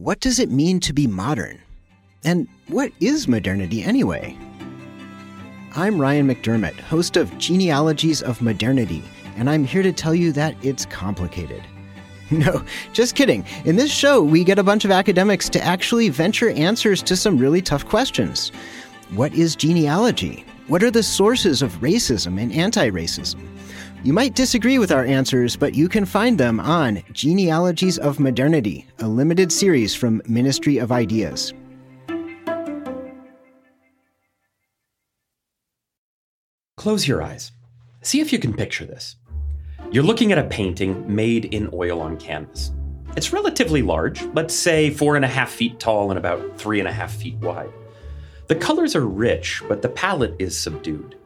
What does it mean to be modern? And what is modernity anyway? I'm Ryan McDermott, host of Genealogies of Modernity, and I'm here to tell you that it's complicated. No, just kidding. In this show, we get a bunch of academics to actually venture answers to some really tough questions. What is genealogy? What are the sources of racism and anti racism? You might disagree with our answers, but you can find them on Genealogies of Modernity, a limited series from Ministry of Ideas. Close your eyes. See if you can picture this. You're looking at a painting made in oil on canvas. It's relatively large, let's say four and a half feet tall and about three and a half feet wide. The colors are rich, but the palette is subdued.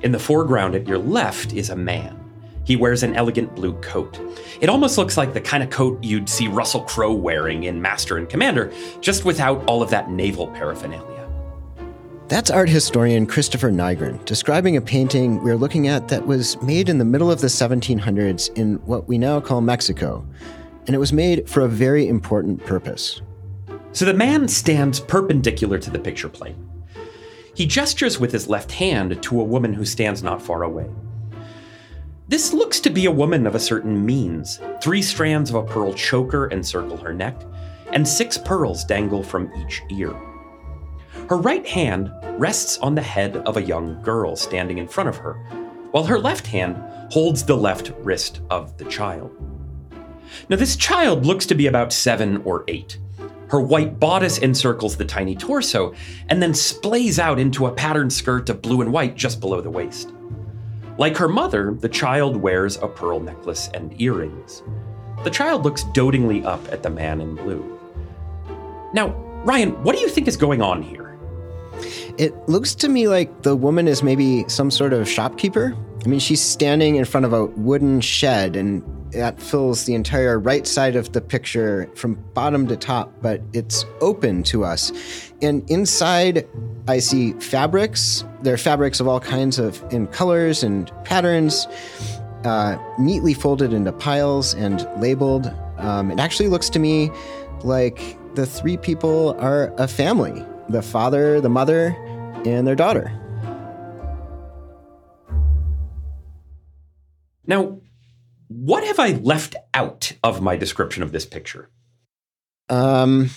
In the foreground at your left is a man. He wears an elegant blue coat. It almost looks like the kind of coat you'd see Russell Crowe wearing in Master and Commander, just without all of that naval paraphernalia. That's art historian Christopher Nygren describing a painting we're looking at that was made in the middle of the 1700s in what we now call Mexico. And it was made for a very important purpose. So the man stands perpendicular to the picture plane. He gestures with his left hand to a woman who stands not far away. This looks to be a woman of a certain means. Three strands of a pearl choker encircle her neck, and six pearls dangle from each ear. Her right hand rests on the head of a young girl standing in front of her, while her left hand holds the left wrist of the child. Now, this child looks to be about seven or eight. Her white bodice encircles the tiny torso and then splays out into a patterned skirt of blue and white just below the waist. Like her mother, the child wears a pearl necklace and earrings. The child looks dotingly up at the man in blue. Now, Ryan, what do you think is going on here? It looks to me like the woman is maybe some sort of shopkeeper. I mean, she's standing in front of a wooden shed, and that fills the entire right side of the picture from bottom to top, but it's open to us. And inside, I see fabrics. There are fabrics of all kinds of in colors and patterns, uh, neatly folded into piles and labeled. Um, it actually looks to me like the three people are a family the father, the mother, and their daughter. Now, what have I left out of my description of this picture? Um,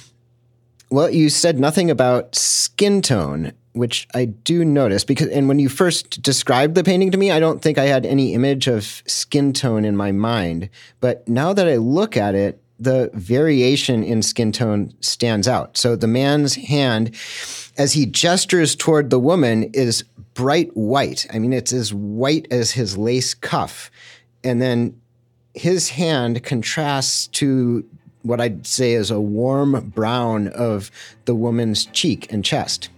well, you said nothing about skin tone, which I do notice because, and when you first described the painting to me, I don't think I had any image of skin tone in my mind. But now that I look at it, the variation in skin tone stands out. So the man's hand, as he gestures toward the woman, is bright white. I mean, it's as white as his lace cuff. And then his hand contrasts to what I'd say is a warm brown of the woman's cheek and chest.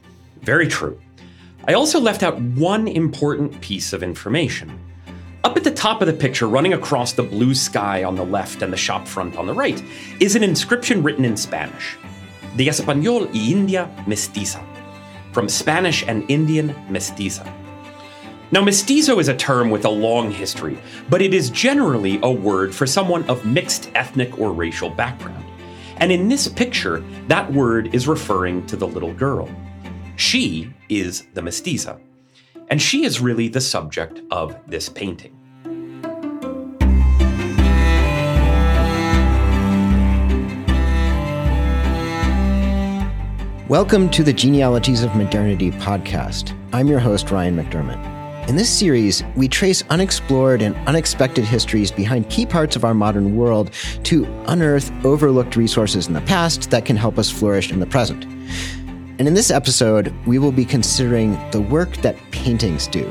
Very true. I also left out one important piece of information. Up at the top of the picture, running across the blue sky on the left and the shop front on the right, is an inscription written in Spanish De Español y India Mestiza. From Spanish and Indian Mestiza. Now, mestizo is a term with a long history, but it is generally a word for someone of mixed ethnic or racial background. And in this picture, that word is referring to the little girl. She is the mestiza and she is really the subject of this painting. Welcome to the Genealogies of Modernity podcast. I'm your host, Ryan McDermott. In this series, we trace unexplored and unexpected histories behind key parts of our modern world to unearth overlooked resources in the past that can help us flourish in the present. And in this episode, we will be considering the work that paintings do.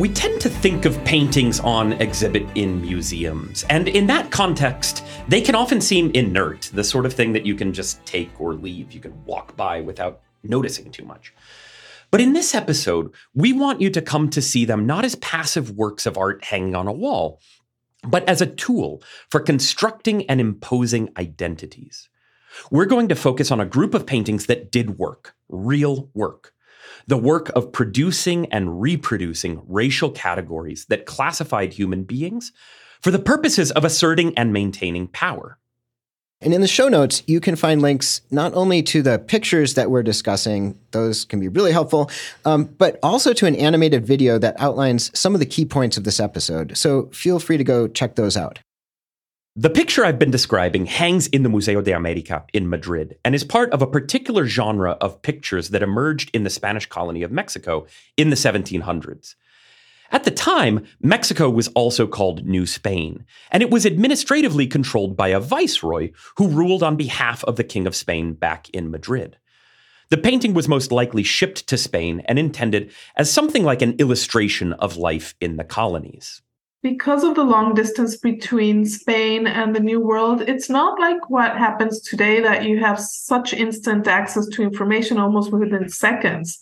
We tend to think of paintings on exhibit in museums, and in that context, they can often seem inert, the sort of thing that you can just take or leave, you can walk by without noticing too much. But in this episode, we want you to come to see them not as passive works of art hanging on a wall, but as a tool for constructing and imposing identities. We're going to focus on a group of paintings that did work, real work. The work of producing and reproducing racial categories that classified human beings, for the purposes of asserting and maintaining power. And in the show notes, you can find links not only to the pictures that we're discussing, those can be really helpful, um, but also to an animated video that outlines some of the key points of this episode. So feel free to go check those out. The picture I've been describing hangs in the Museo de America in Madrid and is part of a particular genre of pictures that emerged in the Spanish colony of Mexico in the 1700s. At the time, Mexico was also called New Spain, and it was administratively controlled by a viceroy who ruled on behalf of the King of Spain back in Madrid. The painting was most likely shipped to Spain and intended as something like an illustration of life in the colonies. Because of the long distance between Spain and the New World, it's not like what happens today that you have such instant access to information almost within seconds.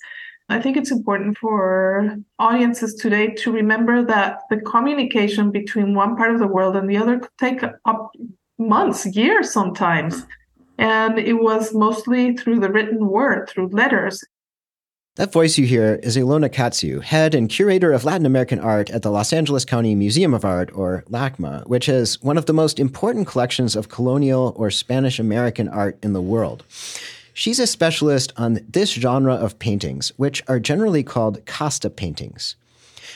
I think it's important for audiences today to remember that the communication between one part of the world and the other could take up months, years sometimes. Mm-hmm. And it was mostly through the written word, through letters. That voice you hear is Ilona Katzew, head and curator of Latin American art at the Los Angeles County Museum of Art, or LACMA, which has one of the most important collections of colonial or Spanish American art in the world. She's a specialist on this genre of paintings, which are generally called Casta paintings.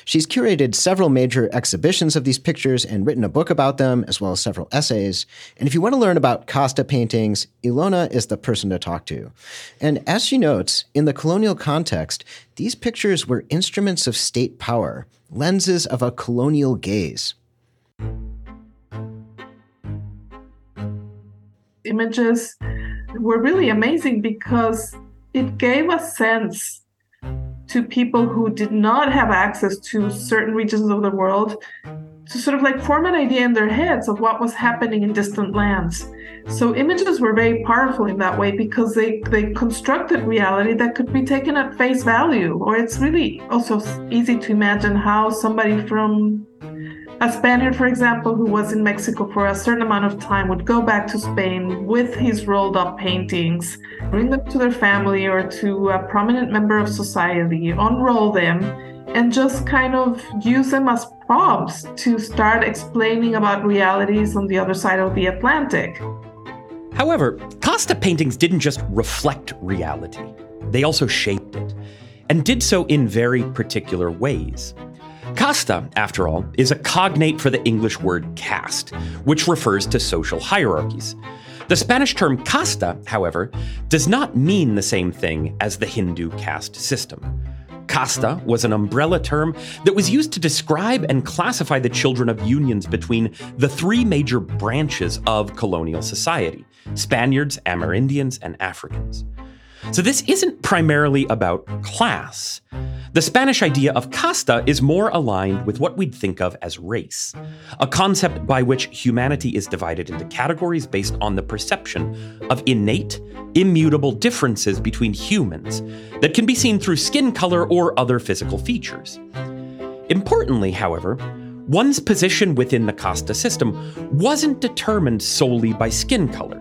She's curated several major exhibitions of these pictures and written a book about them, as well as several essays. And if you want to learn about Casta paintings, Ilona is the person to talk to. And as she notes, in the colonial context, these pictures were instruments of state power, lenses of a colonial gaze. Images were really amazing because it gave a sense to people who did not have access to certain regions of the world to sort of like form an idea in their heads of what was happening in distant lands. So images were very powerful in that way because they they constructed reality that could be taken at face value. Or it's really also easy to imagine how somebody from a Spaniard, for example, who was in Mexico for a certain amount of time would go back to Spain with his rolled up paintings, bring them to their family or to a prominent member of society, unroll them, and just kind of use them as prompts to start explaining about realities on the other side of the Atlantic. However, Casta paintings didn't just reflect reality, they also shaped it, and did so in very particular ways. Casta, after all, is a cognate for the English word caste, which refers to social hierarchies. The Spanish term casta, however, does not mean the same thing as the Hindu caste system. Casta was an umbrella term that was used to describe and classify the children of unions between the three major branches of colonial society Spaniards, Amerindians, and Africans. So this isn't primarily about class. The Spanish idea of casta is more aligned with what we'd think of as race, a concept by which humanity is divided into categories based on the perception of innate, immutable differences between humans that can be seen through skin color or other physical features. Importantly, however, one's position within the casta system wasn't determined solely by skin color.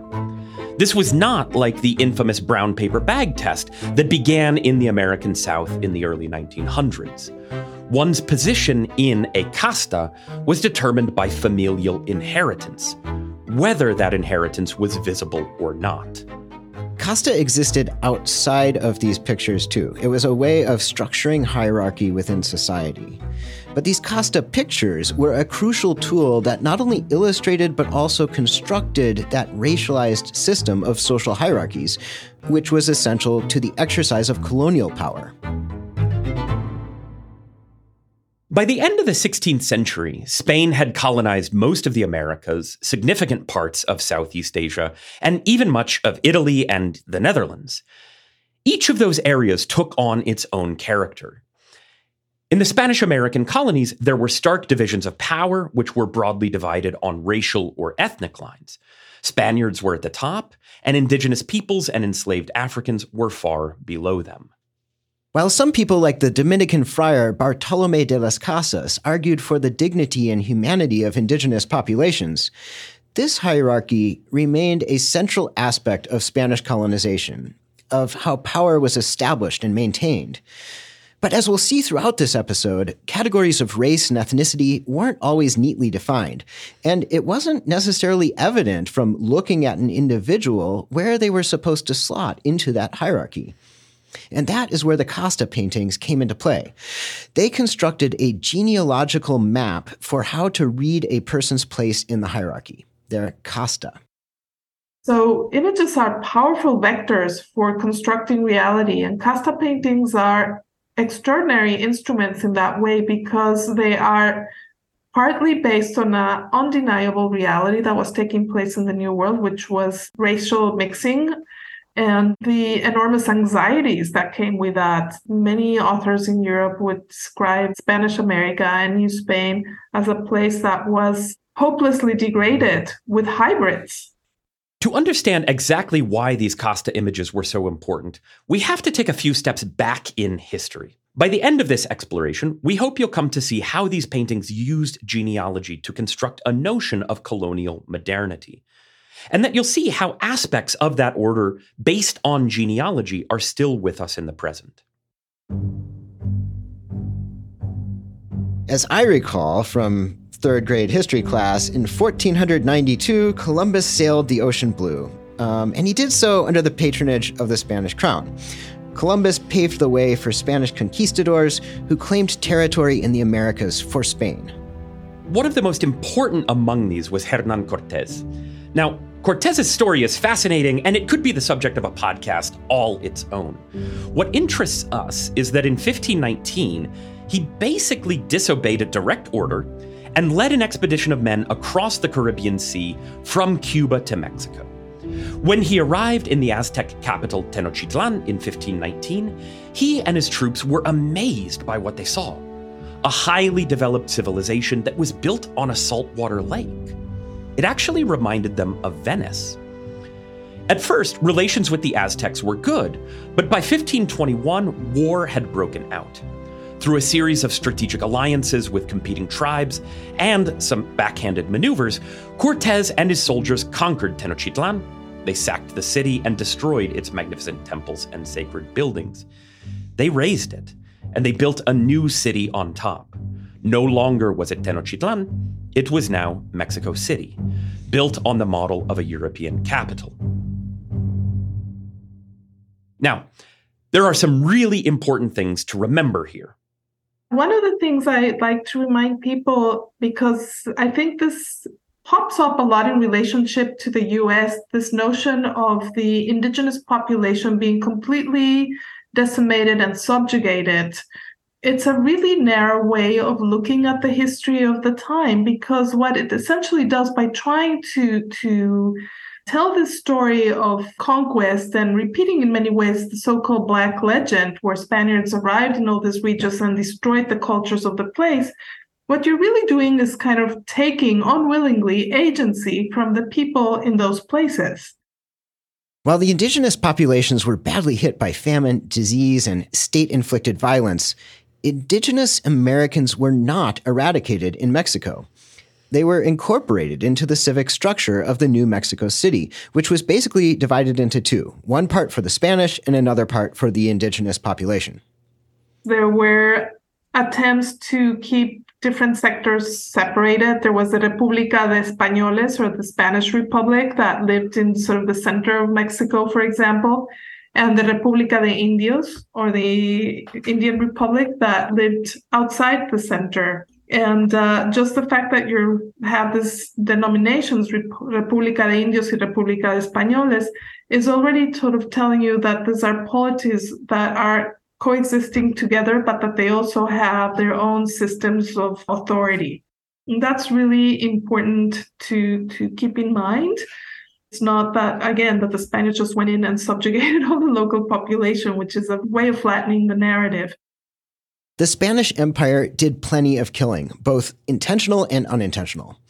This was not like the infamous brown paper bag test that began in the American South in the early 1900s. One's position in a casta was determined by familial inheritance, whether that inheritance was visible or not. Casta existed outside of these pictures too. It was a way of structuring hierarchy within society. But these casta pictures were a crucial tool that not only illustrated but also constructed that racialized system of social hierarchies, which was essential to the exercise of colonial power. By the end of the 16th century, Spain had colonized most of the Americas, significant parts of Southeast Asia, and even much of Italy and the Netherlands. Each of those areas took on its own character. In the Spanish American colonies, there were stark divisions of power, which were broadly divided on racial or ethnic lines. Spaniards were at the top, and indigenous peoples and enslaved Africans were far below them. While some people, like the Dominican friar Bartolome de las Casas, argued for the dignity and humanity of indigenous populations, this hierarchy remained a central aspect of Spanish colonization, of how power was established and maintained. But as we'll see throughout this episode, categories of race and ethnicity weren't always neatly defined, and it wasn't necessarily evident from looking at an individual where they were supposed to slot into that hierarchy. And that is where the Casta paintings came into play. They constructed a genealogical map for how to read a person's place in the hierarchy, their casta. So, images are powerful vectors for constructing reality, and casta paintings are extraordinary instruments in that way because they are partly based on an undeniable reality that was taking place in the New World, which was racial mixing and the enormous anxieties that came with that. Many authors in Europe would describe Spanish America and New Spain as a place that was hopelessly degraded with hybrids to understand exactly why these Casta images were so important, we have to take a few steps back in history. By the end of this exploration, we hope you'll come to see how these paintings used genealogy to construct a notion of colonial modernity. And that you'll see how aspects of that order based on genealogy are still with us in the present. As I recall from third grade history class, in 1492, Columbus sailed the ocean blue, um, and he did so under the patronage of the Spanish crown. Columbus paved the way for Spanish conquistadors who claimed territory in the Americas for Spain. One of the most important among these was Hernan Cortez. Now, Cortez's story is fascinating, and it could be the subject of a podcast all its own. What interests us is that in 1519, he basically disobeyed a direct order and led an expedition of men across the Caribbean Sea from Cuba to Mexico. When he arrived in the Aztec capital Tenochtitlan in 1519, he and his troops were amazed by what they saw a highly developed civilization that was built on a saltwater lake. It actually reminded them of Venice. At first, relations with the Aztecs were good, but by 1521, war had broken out. Through a series of strategic alliances with competing tribes and some backhanded maneuvers, Cortez and his soldiers conquered Tenochtitlan. They sacked the city and destroyed its magnificent temples and sacred buildings. They razed it, and they built a new city on top. No longer was it Tenochtitlan, it was now Mexico City, built on the model of a European capital. Now, there are some really important things to remember here. One of the things I like to remind people, because I think this pops up a lot in relationship to the US, this notion of the indigenous population being completely decimated and subjugated. It's a really narrow way of looking at the history of the time because what it essentially does by trying to to tell this story of conquest and repeating in many ways the so-called black legend where spaniards arrived in all these regions and destroyed the cultures of the place what you're really doing is kind of taking unwillingly agency from the people in those places. While the indigenous populations were badly hit by famine, disease, and state inflicted violence, indigenous Americans were not eradicated in Mexico they were incorporated into the civic structure of the new Mexico City, which was basically divided into two one part for the Spanish and another part for the indigenous population. There were attempts to keep different sectors separated. There was the República de Españoles, or the Spanish Republic, that lived in sort of the center of Mexico, for example, and the República de Indios, or the Indian Republic, that lived outside the center and uh, just the fact that you have these denominations, República de Indios y República de Españoles, is already sort of telling you that these are polities that are coexisting together, but that they also have their own systems of authority. And that's really important to to keep in mind. It's not that again that the Spanish just went in and subjugated all the local population, which is a way of flattening the narrative. The Spanish Empire did plenty of killing, both intentional and unintentional.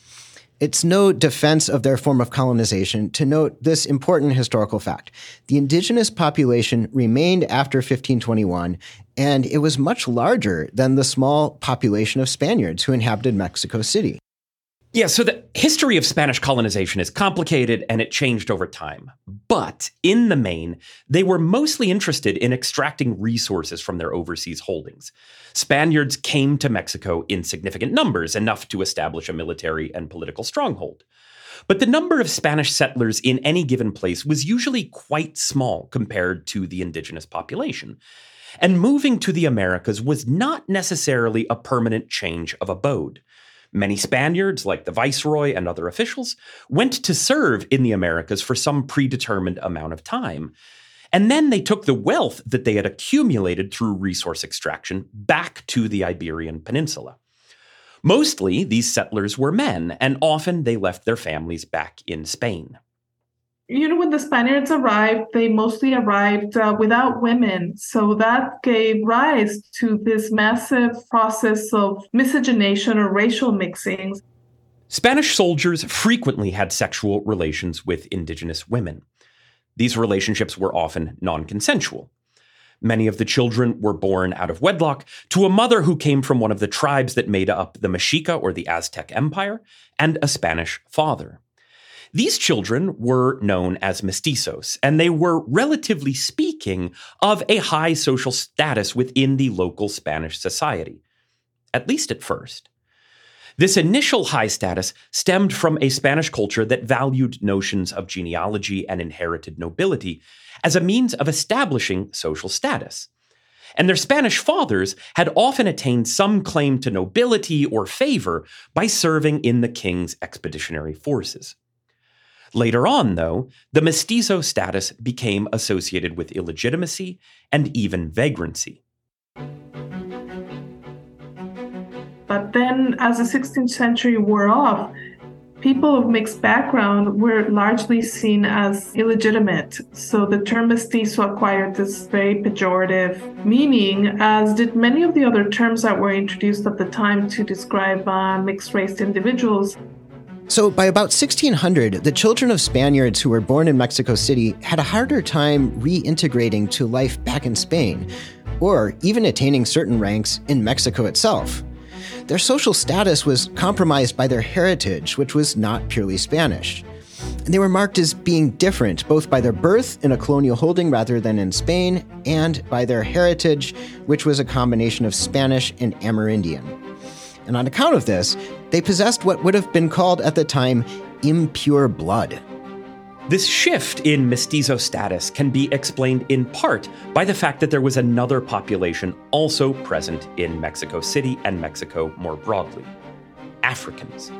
It's no defense of their form of colonization to note this important historical fact. The indigenous population remained after 1521, and it was much larger than the small population of Spaniards who inhabited Mexico City. Yeah, so the history of Spanish colonization is complicated and it changed over time. But in the main, they were mostly interested in extracting resources from their overseas holdings. Spaniards came to Mexico in significant numbers, enough to establish a military and political stronghold. But the number of Spanish settlers in any given place was usually quite small compared to the indigenous population. And moving to the Americas was not necessarily a permanent change of abode. Many Spaniards, like the viceroy and other officials, went to serve in the Americas for some predetermined amount of time. And then they took the wealth that they had accumulated through resource extraction back to the Iberian Peninsula. Mostly, these settlers were men, and often they left their families back in Spain you know, when the Spaniards arrived, they mostly arrived uh, without women. So that gave rise to this massive process of miscegenation or racial mixing. Spanish soldiers frequently had sexual relations with indigenous women. These relationships were often non consensual. Many of the children were born out of wedlock to a mother who came from one of the tribes that made up the Mexica or the Aztec Empire, and a Spanish father. These children were known as mestizos, and they were, relatively speaking, of a high social status within the local Spanish society, at least at first. This initial high status stemmed from a Spanish culture that valued notions of genealogy and inherited nobility as a means of establishing social status. And their Spanish fathers had often attained some claim to nobility or favor by serving in the king's expeditionary forces. Later on, though, the mestizo status became associated with illegitimacy and even vagrancy. But then, as the 16th century wore off, people of mixed background were largely seen as illegitimate. So the term mestizo acquired this very pejorative meaning, as did many of the other terms that were introduced at the time to describe uh, mixed race individuals. So, by about 1600, the children of Spaniards who were born in Mexico City had a harder time reintegrating to life back in Spain, or even attaining certain ranks in Mexico itself. Their social status was compromised by their heritage, which was not purely Spanish. And they were marked as being different, both by their birth in a colonial holding rather than in Spain, and by their heritage, which was a combination of Spanish and Amerindian. And on account of this, they possessed what would have been called at the time impure blood. This shift in mestizo status can be explained in part by the fact that there was another population also present in Mexico City and Mexico more broadly Africans.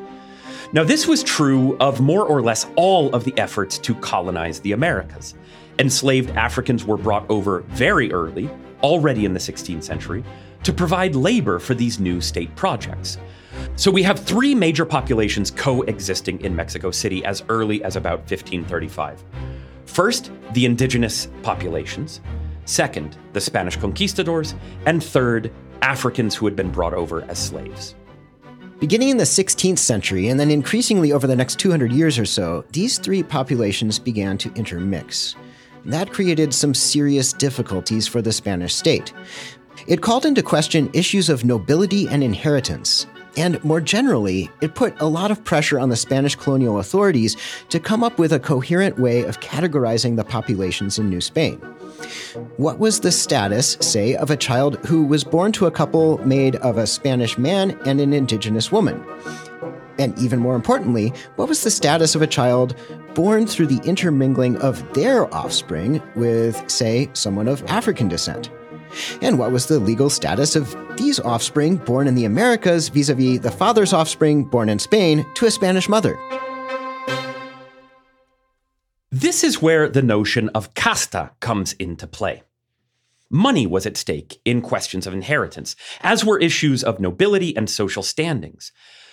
Now, this was true of more or less all of the efforts to colonize the Americas. Enslaved Africans were brought over very early, already in the 16th century, to provide labor for these new state projects. So we have three major populations coexisting in Mexico City as early as about 1535. First, the indigenous populations. Second, the Spanish conquistadors. And third, Africans who had been brought over as slaves. Beginning in the 16th century and then increasingly over the next 200 years or so, these three populations began to intermix. That created some serious difficulties for the Spanish state. It called into question issues of nobility and inheritance. And more generally, it put a lot of pressure on the Spanish colonial authorities to come up with a coherent way of categorizing the populations in New Spain. What was the status, say, of a child who was born to a couple made of a Spanish man and an indigenous woman? And even more importantly, what was the status of a child born through the intermingling of their offspring with, say, someone of African descent? And what was the legal status of these offspring born in the Americas vis a vis the father's offspring born in Spain to a Spanish mother? This is where the notion of casta comes into play. Money was at stake in questions of inheritance, as were issues of nobility and social standings.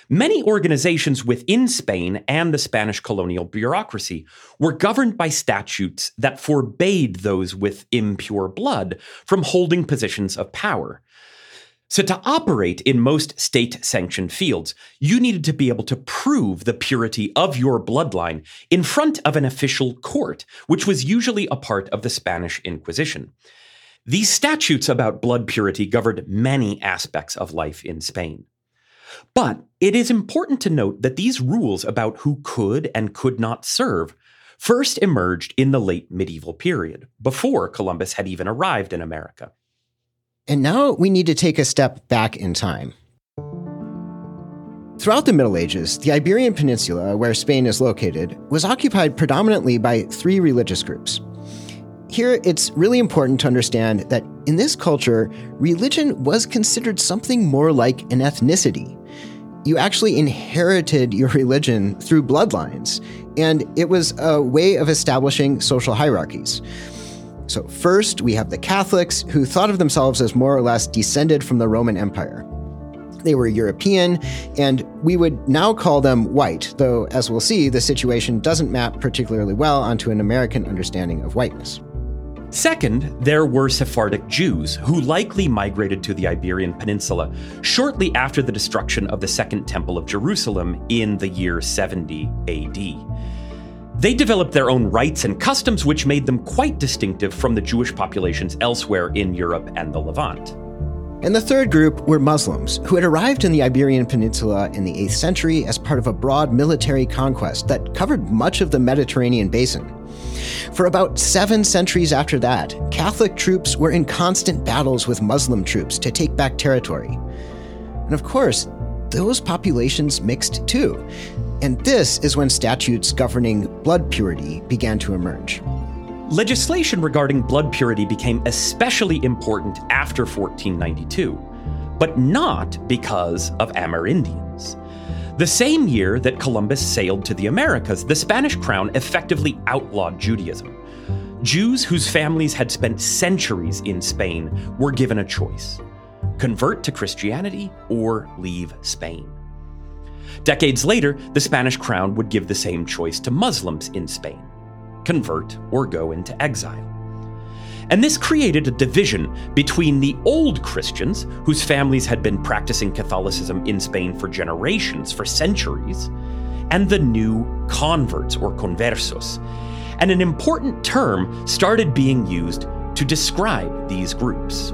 Many organizations within Spain and the Spanish colonial bureaucracy were governed by statutes that forbade those with impure blood from holding positions of power. So, to operate in most state sanctioned fields, you needed to be able to prove the purity of your bloodline in front of an official court, which was usually a part of the Spanish Inquisition. These statutes about blood purity governed many aspects of life in Spain. But it is important to note that these rules about who could and could not serve first emerged in the late medieval period, before Columbus had even arrived in America. And now we need to take a step back in time. Throughout the Middle Ages, the Iberian Peninsula, where Spain is located, was occupied predominantly by three religious groups. Here, it's really important to understand that in this culture, religion was considered something more like an ethnicity. You actually inherited your religion through bloodlines, and it was a way of establishing social hierarchies. So, first, we have the Catholics, who thought of themselves as more or less descended from the Roman Empire. They were European, and we would now call them white, though, as we'll see, the situation doesn't map particularly well onto an American understanding of whiteness. Second, there were Sephardic Jews who likely migrated to the Iberian Peninsula shortly after the destruction of the Second Temple of Jerusalem in the year 70 AD. They developed their own rites and customs, which made them quite distinctive from the Jewish populations elsewhere in Europe and the Levant. And the third group were Muslims, who had arrived in the Iberian Peninsula in the 8th century as part of a broad military conquest that covered much of the Mediterranean basin. For about seven centuries after that, Catholic troops were in constant battles with Muslim troops to take back territory. And of course, those populations mixed too. And this is when statutes governing blood purity began to emerge. Legislation regarding blood purity became especially important after 1492, but not because of Amerindians. The same year that Columbus sailed to the Americas, the Spanish crown effectively outlawed Judaism. Jews whose families had spent centuries in Spain were given a choice convert to Christianity or leave Spain. Decades later, the Spanish crown would give the same choice to Muslims in Spain convert, or go into exile. And this created a division between the old Christians, whose families had been practicing Catholicism in Spain for generations, for centuries, and the new converts or conversos. And an important term started being used to describe these groups.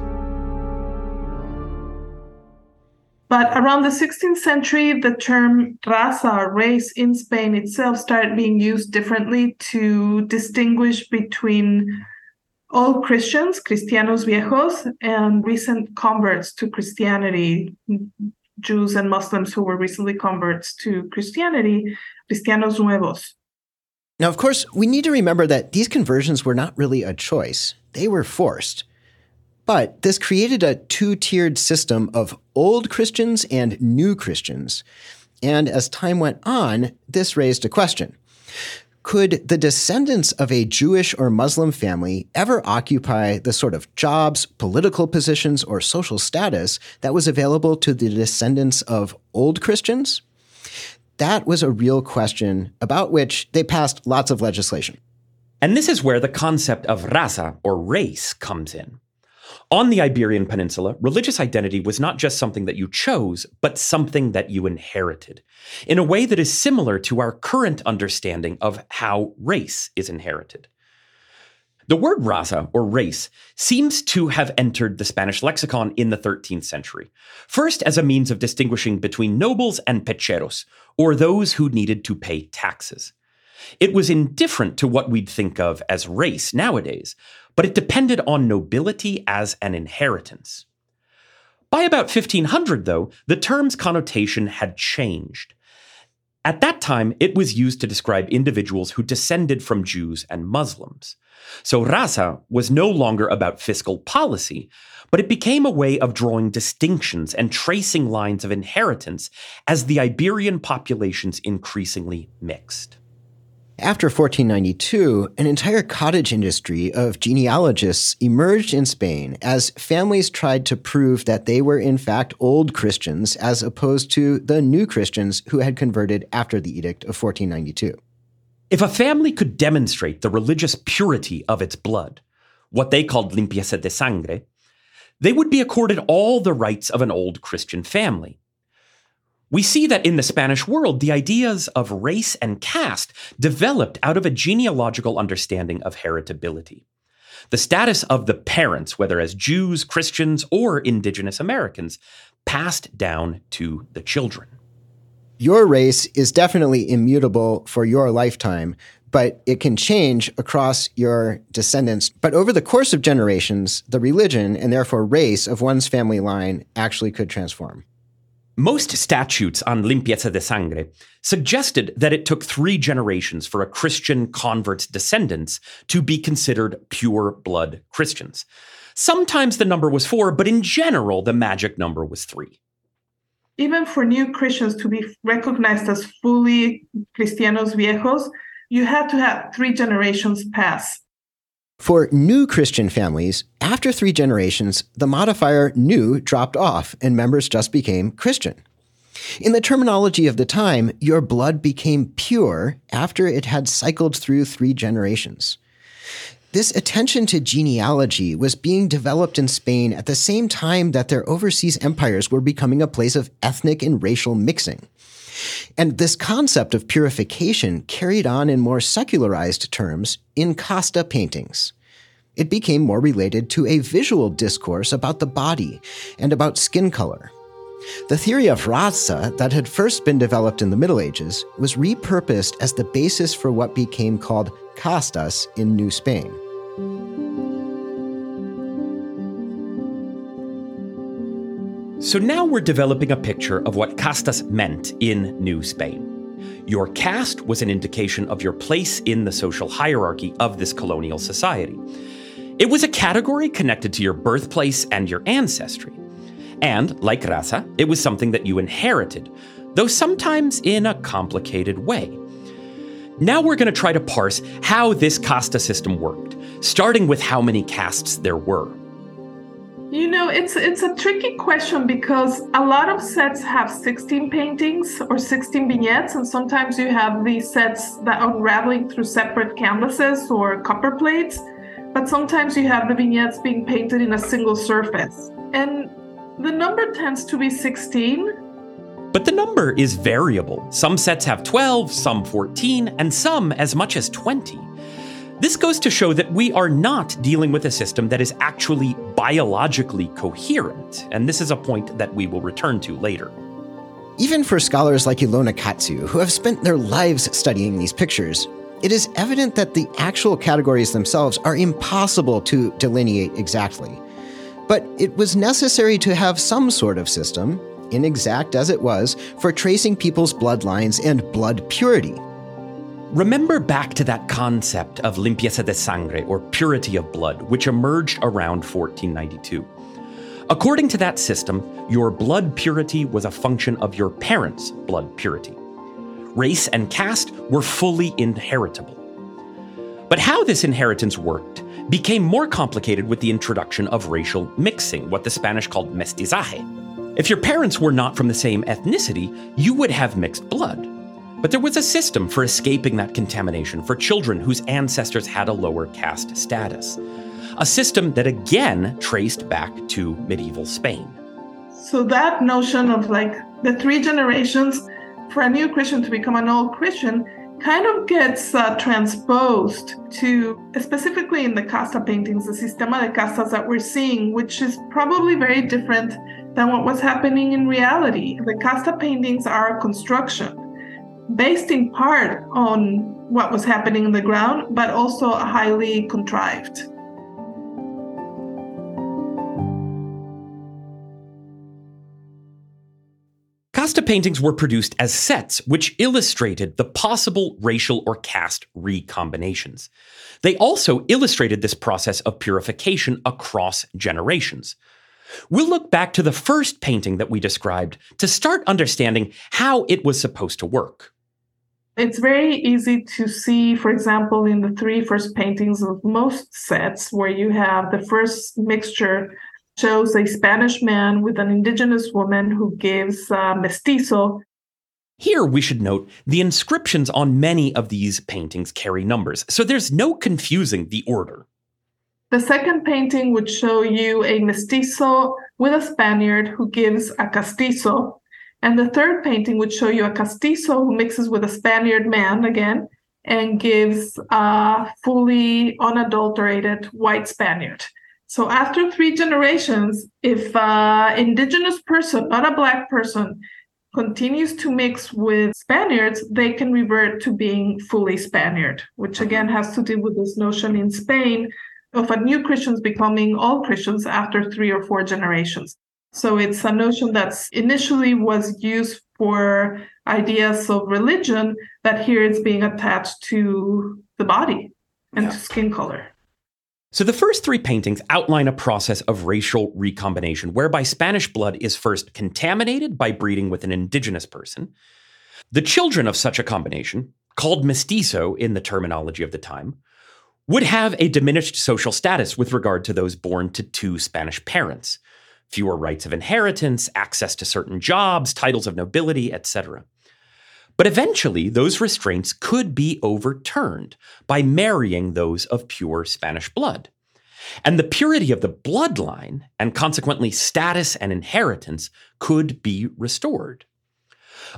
But around the 16th century, the term raza, race in Spain itself, started being used differently to distinguish between old Christians, Cristianos viejos, and recent converts to Christianity, Jews and Muslims who were recently converts to Christianity, Cristianos nuevos. Now, of course, we need to remember that these conversions were not really a choice, they were forced. But this created a two tiered system of old Christians and new Christians. And as time went on, this raised a question. Could the descendants of a Jewish or Muslim family ever occupy the sort of jobs, political positions, or social status that was available to the descendants of old Christians? That was a real question about which they passed lots of legislation. And this is where the concept of raza or race comes in. On the Iberian Peninsula, religious identity was not just something that you chose, but something that you inherited, in a way that is similar to our current understanding of how race is inherited. The word raza, or race, seems to have entered the Spanish lexicon in the 13th century, first as a means of distinguishing between nobles and pecheros, or those who needed to pay taxes. It was indifferent to what we'd think of as race nowadays, but it depended on nobility as an inheritance. By about 1500, though, the term's connotation had changed. At that time, it was used to describe individuals who descended from Jews and Muslims. So raza was no longer about fiscal policy, but it became a way of drawing distinctions and tracing lines of inheritance as the Iberian populations increasingly mixed. After 1492, an entire cottage industry of genealogists emerged in Spain as families tried to prove that they were in fact old Christians as opposed to the new Christians who had converted after the Edict of 1492. If a family could demonstrate the religious purity of its blood, what they called limpieza de sangre, they would be accorded all the rights of an old Christian family, we see that in the Spanish world, the ideas of race and caste developed out of a genealogical understanding of heritability. the status of the parents, whether as Jews, Christians, or indigenous Americans, passed down to the children. Your race is definitely immutable for your lifetime, but it can change across your descendants. But over the course of generations, the religion and therefore race of one's family line actually could transform. Most statutes on limpieza de sangre suggested that it took three generations for a Christian convert's descendants to be considered pure blood Christians. Sometimes the number was four, but in general, the magic number was three. Even for new Christians to be recognized as fully Cristianos Viejos, you had to have three generations pass. For new Christian families, after three generations, the modifier new dropped off and members just became Christian. In the terminology of the time, your blood became pure after it had cycled through three generations. This attention to genealogy was being developed in Spain at the same time that their overseas empires were becoming a place of ethnic and racial mixing. And this concept of purification carried on in more secularized terms in casta paintings. It became more related to a visual discourse about the body and about skin color. The theory of raza that had first been developed in the Middle Ages was repurposed as the basis for what became called castas in New Spain. So now we're developing a picture of what castas meant in New Spain. Your caste was an indication of your place in the social hierarchy of this colonial society. It was a category connected to your birthplace and your ancestry. And, like raza, it was something that you inherited, though sometimes in a complicated way. Now we're going to try to parse how this casta system worked, starting with how many castes there were. You know, it's it's a tricky question because a lot of sets have 16 paintings or 16 vignettes, and sometimes you have these sets that are unraveling through separate canvases or copper plates, but sometimes you have the vignettes being painted in a single surface. And the number tends to be 16, but the number is variable. Some sets have 12, some 14, and some as much as 20. This goes to show that we are not dealing with a system that is actually biologically coherent, and this is a point that we will return to later. Even for scholars like Ilona Katzew, who have spent their lives studying these pictures, it is evident that the actual categories themselves are impossible to delineate exactly. But it was necessary to have some sort of system, inexact as it was, for tracing people's bloodlines and blood purity. Remember back to that concept of limpieza de sangre, or purity of blood, which emerged around 1492. According to that system, your blood purity was a function of your parents' blood purity. Race and caste were fully inheritable. But how this inheritance worked became more complicated with the introduction of racial mixing, what the Spanish called mestizaje. If your parents were not from the same ethnicity, you would have mixed blood. But there was a system for escaping that contamination for children whose ancestors had a lower caste status. A system that again traced back to medieval Spain. So that notion of like the three generations for a new Christian to become an old Christian kind of gets uh, transposed to specifically in the casta paintings, the sistema de castas that we're seeing, which is probably very different than what was happening in reality. The casta paintings are a construction based in part on what was happening in the ground, but also highly contrived. Casta paintings were produced as sets which illustrated the possible racial or caste recombinations. They also illustrated this process of purification across generations. We'll look back to the first painting that we described to start understanding how it was supposed to work. It's very easy to see, for example, in the three first paintings of most sets, where you have the first mixture shows a Spanish man with an indigenous woman who gives uh, mestizo. Here, we should note the inscriptions on many of these paintings carry numbers, so there's no confusing the order. The second painting would show you a mestizo with a Spaniard who gives a castizo, and the third painting would show you a castizo who mixes with a Spaniard man again, and gives a fully unadulterated white Spaniard. So after three generations, if an indigenous person, not a black person, continues to mix with Spaniards, they can revert to being fully Spaniard, which again has to do with this notion in Spain of a new Christians becoming all Christians after three or four generations. So it's a notion that's initially was used for ideas of religion that here it's being attached to the body and yeah. to skin color. So the first three paintings outline a process of racial recombination whereby Spanish blood is first contaminated by breeding with an indigenous person. The children of such a combination, called mestizo in the terminology of the time, would have a diminished social status with regard to those born to two Spanish parents fewer rights of inheritance, access to certain jobs, titles of nobility, etc. But eventually, those restraints could be overturned by marrying those of pure Spanish blood. And the purity of the bloodline, and consequently status and inheritance, could be restored.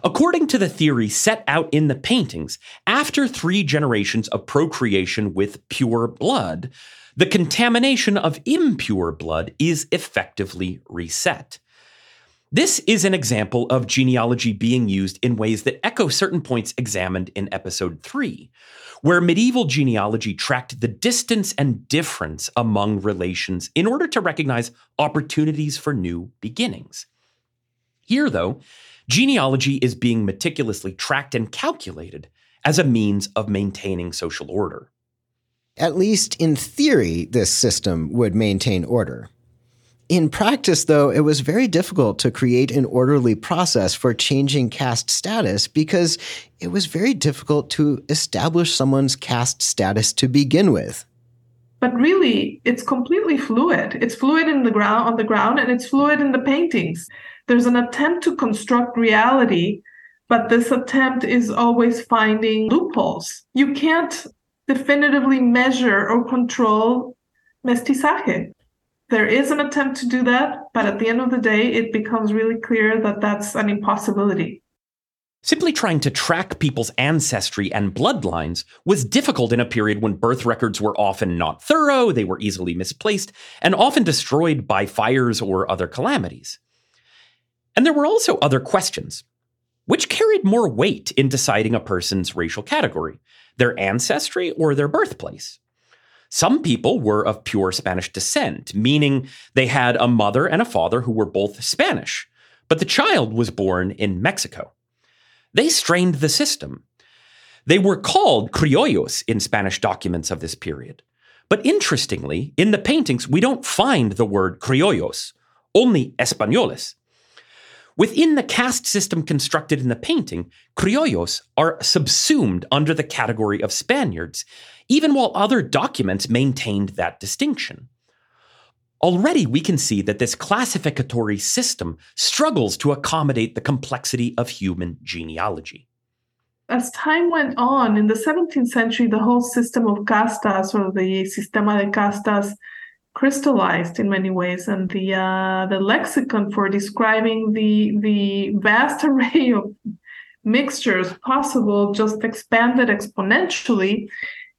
According to the theory set out in the paintings, after three generations of procreation with pure blood, the contamination of impure blood is effectively reset. This is an example of genealogy being used in ways that echo certain points examined in episode 3, where medieval genealogy tracked the distance and difference among relations in order to recognize opportunities for new beginnings. Here, though, genealogy is being meticulously tracked and calculated as a means of maintaining social order. At least in theory, this system would maintain order. In practice, though, it was very difficult to create an orderly process for changing caste status because it was very difficult to establish someone's caste status to begin with. But really, it's completely fluid. It's fluid in the ground on the ground and it's fluid in the paintings. There's an attempt to construct reality, but this attempt is always finding loopholes. You can't definitively measure or control mestizaje there is an attempt to do that, but at the end of the day, it becomes really clear that that's an impossibility. Simply trying to track people's ancestry and bloodlines was difficult in a period when birth records were often not thorough, they were easily misplaced, and often destroyed by fires or other calamities. And there were also other questions. Which carried more weight in deciding a person's racial category, their ancestry or their birthplace? Some people were of pure Spanish descent, meaning they had a mother and a father who were both Spanish, but the child was born in Mexico. They strained the system. They were called criollos in Spanish documents of this period. But interestingly, in the paintings, we don't find the word criollos, only españoles. Within the caste system constructed in the painting, criollos are subsumed under the category of Spaniards, even while other documents maintained that distinction. Already, we can see that this classificatory system struggles to accommodate the complexity of human genealogy. As time went on, in the 17th century, the whole system of castas, or the sistema de castas, crystallized in many ways, and the uh, the lexicon for describing the the vast array of mixtures possible just expanded exponentially.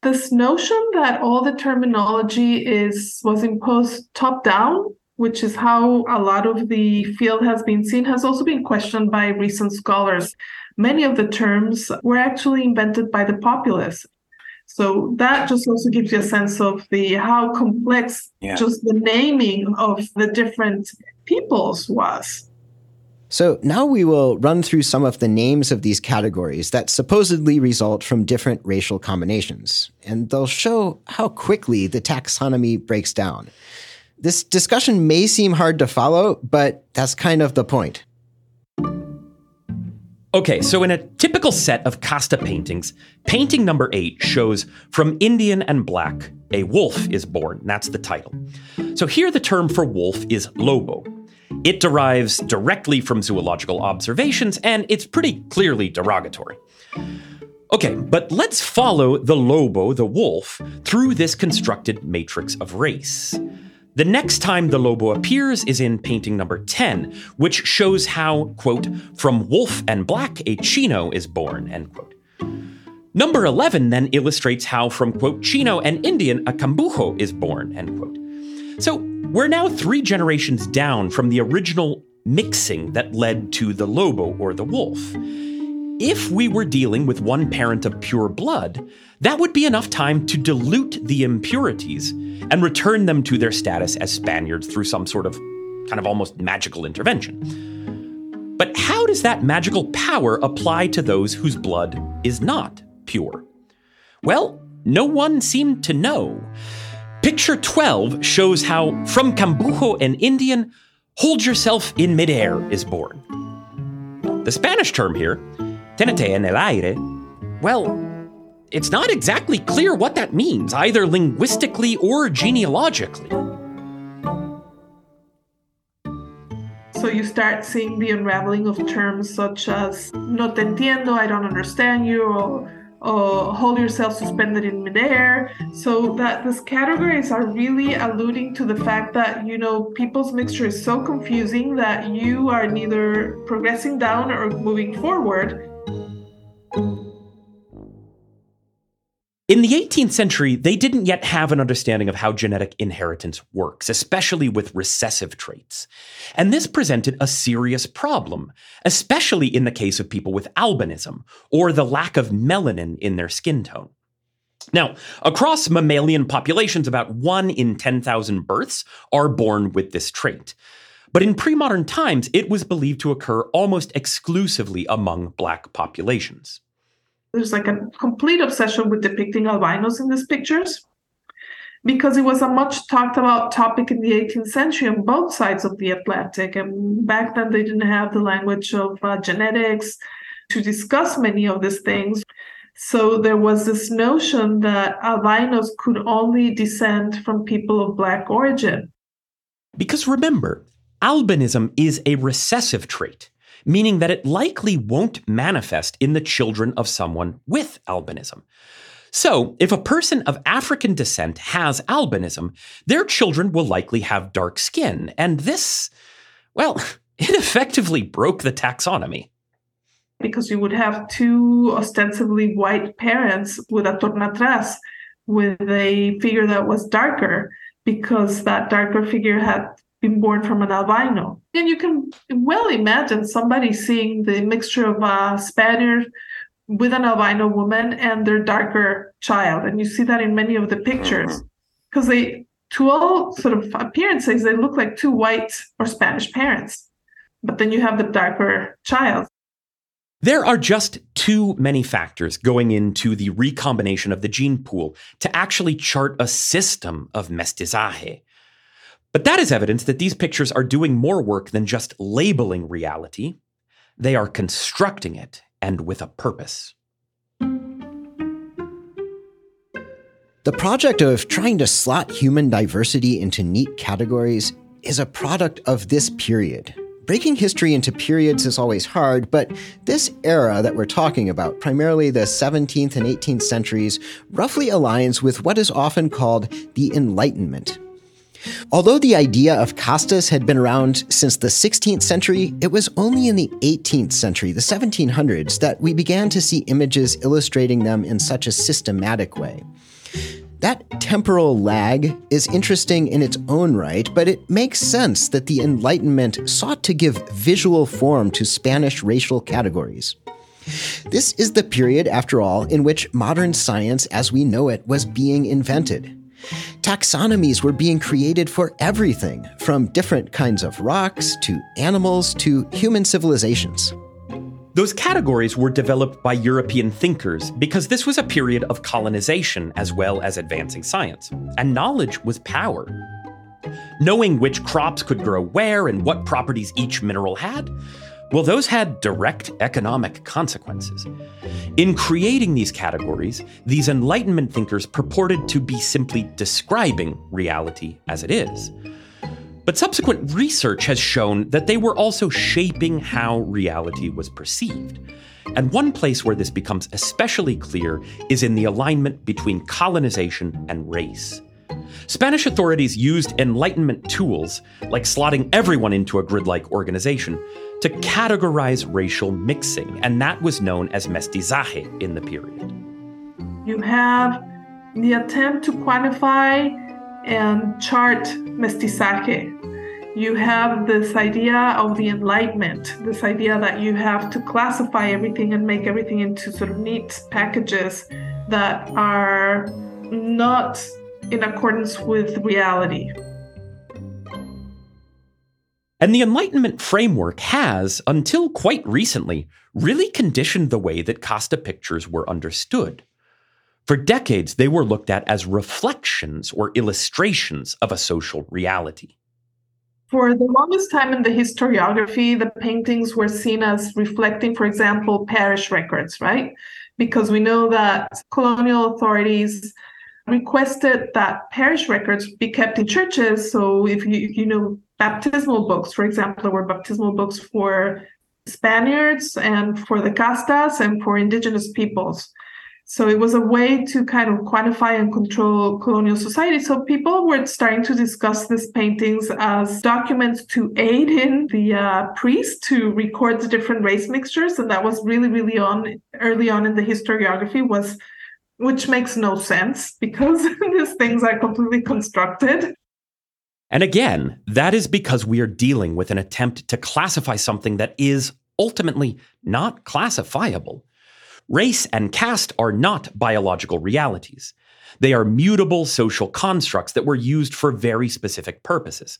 This notion that all the terminology is was imposed top down, which is how a lot of the field has been seen, has also been questioned by recent scholars. Many of the terms were actually invented by the populace so that just also gives you a sense of the how complex yeah. just the naming of the different peoples was. So now we will run through some of the names of these categories that supposedly result from different racial combinations, and they'll show how quickly the taxonomy breaks down. This discussion may seem hard to follow, but that's kind of the point. Okay, so in a typical set of casta paintings, painting number eight shows from Indian and black, a wolf is born. That's the title. So here the term for wolf is lobo. It derives directly from zoological observations, and it's pretty clearly derogatory. Okay, but let's follow the lobo, the wolf, through this constructed matrix of race. The next time the Lobo appears is in painting number 10, which shows how, quote, from wolf and black a chino is born, end quote. Number 11 then illustrates how, from, quote, Chino and Indian, a cambujo is born, end quote. So we're now three generations down from the original mixing that led to the lobo or the wolf. If we were dealing with one parent of pure blood, that would be enough time to dilute the impurities and return them to their status as Spaniards through some sort of kind of almost magical intervention. But how does that magical power apply to those whose blood is not pure? Well, no one seemed to know. Picture 12 shows how, from Cambujo and Indian, hold yourself in midair is born. The Spanish term here, tenete en el aire, well, it's not exactly clear what that means, either linguistically or genealogically. So you start seeing the unraveling of terms such as no te entiendo, I don't understand you, or, or hold yourself suspended in midair. So that these categories are really alluding to the fact that, you know, people's mixture is so confusing that you are neither progressing down or moving forward. In the 18th century, they didn't yet have an understanding of how genetic inheritance works, especially with recessive traits. And this presented a serious problem, especially in the case of people with albinism or the lack of melanin in their skin tone. Now, across mammalian populations, about 1 in 10,000 births are born with this trait. But in pre modern times, it was believed to occur almost exclusively among black populations there's like a complete obsession with depicting albinos in these pictures because it was a much talked about topic in the 18th century on both sides of the Atlantic. And back then, they didn't have the language of uh, genetics to discuss many of these things. So there was this notion that albinos could only descend from people of Black origin. Because remember, albinism is a recessive trait meaning that it likely won't manifest in the children of someone with albinism. So, if a person of African descent has albinism, their children will likely have dark skin, and this, well, it effectively broke the taxonomy. Because you would have two ostensibly white parents with a tornatras, with a figure that was darker, because that darker figure had been born from an albino. And you can well imagine somebody seeing the mixture of a Spaniard with an albino woman and their darker child. And you see that in many of the pictures because mm-hmm. they, to all sort of appearances, they look like two white or Spanish parents. But then you have the darker child. There are just too many factors going into the recombination of the gene pool to actually chart a system of mestizaje. But that is evidence that these pictures are doing more work than just labeling reality. They are constructing it, and with a purpose. The project of trying to slot human diversity into neat categories is a product of this period. Breaking history into periods is always hard, but this era that we're talking about, primarily the 17th and 18th centuries, roughly aligns with what is often called the Enlightenment. Although the idea of castas had been around since the 16th century, it was only in the 18th century, the 1700s, that we began to see images illustrating them in such a systematic way. That temporal lag is interesting in its own right, but it makes sense that the Enlightenment sought to give visual form to Spanish racial categories. This is the period, after all, in which modern science as we know it was being invented. Taxonomies were being created for everything, from different kinds of rocks to animals to human civilizations. Those categories were developed by European thinkers because this was a period of colonization as well as advancing science, and knowledge was power. Knowing which crops could grow where and what properties each mineral had well, those had direct economic consequences. In creating these categories, these Enlightenment thinkers purported to be simply describing reality as it is. But subsequent research has shown that they were also shaping how reality was perceived. And one place where this becomes especially clear is in the alignment between colonization and race. Spanish authorities used Enlightenment tools, like slotting everyone into a grid like organization, to categorize racial mixing, and that was known as mestizaje in the period. You have the attempt to quantify and chart mestizaje. You have this idea of the Enlightenment, this idea that you have to classify everything and make everything into sort of neat packages that are not in accordance with reality. And the Enlightenment framework has, until quite recently, really conditioned the way that Casta pictures were understood. For decades, they were looked at as reflections or illustrations of a social reality. For the longest time in the historiography, the paintings were seen as reflecting, for example, parish records, right? Because we know that colonial authorities requested that parish records be kept in churches. So if you you know baptismal books, for example, there were baptismal books for Spaniards and for the castas and for indigenous peoples. So it was a way to kind of quantify and control colonial society. So people were starting to discuss these paintings as documents to aid in the uh, priest to record the different race mixtures, and that was really, really on early on in the historiography was which makes no sense because these things are completely constructed. And again, that is because we are dealing with an attempt to classify something that is ultimately not classifiable. Race and caste are not biological realities. They are mutable social constructs that were used for very specific purposes.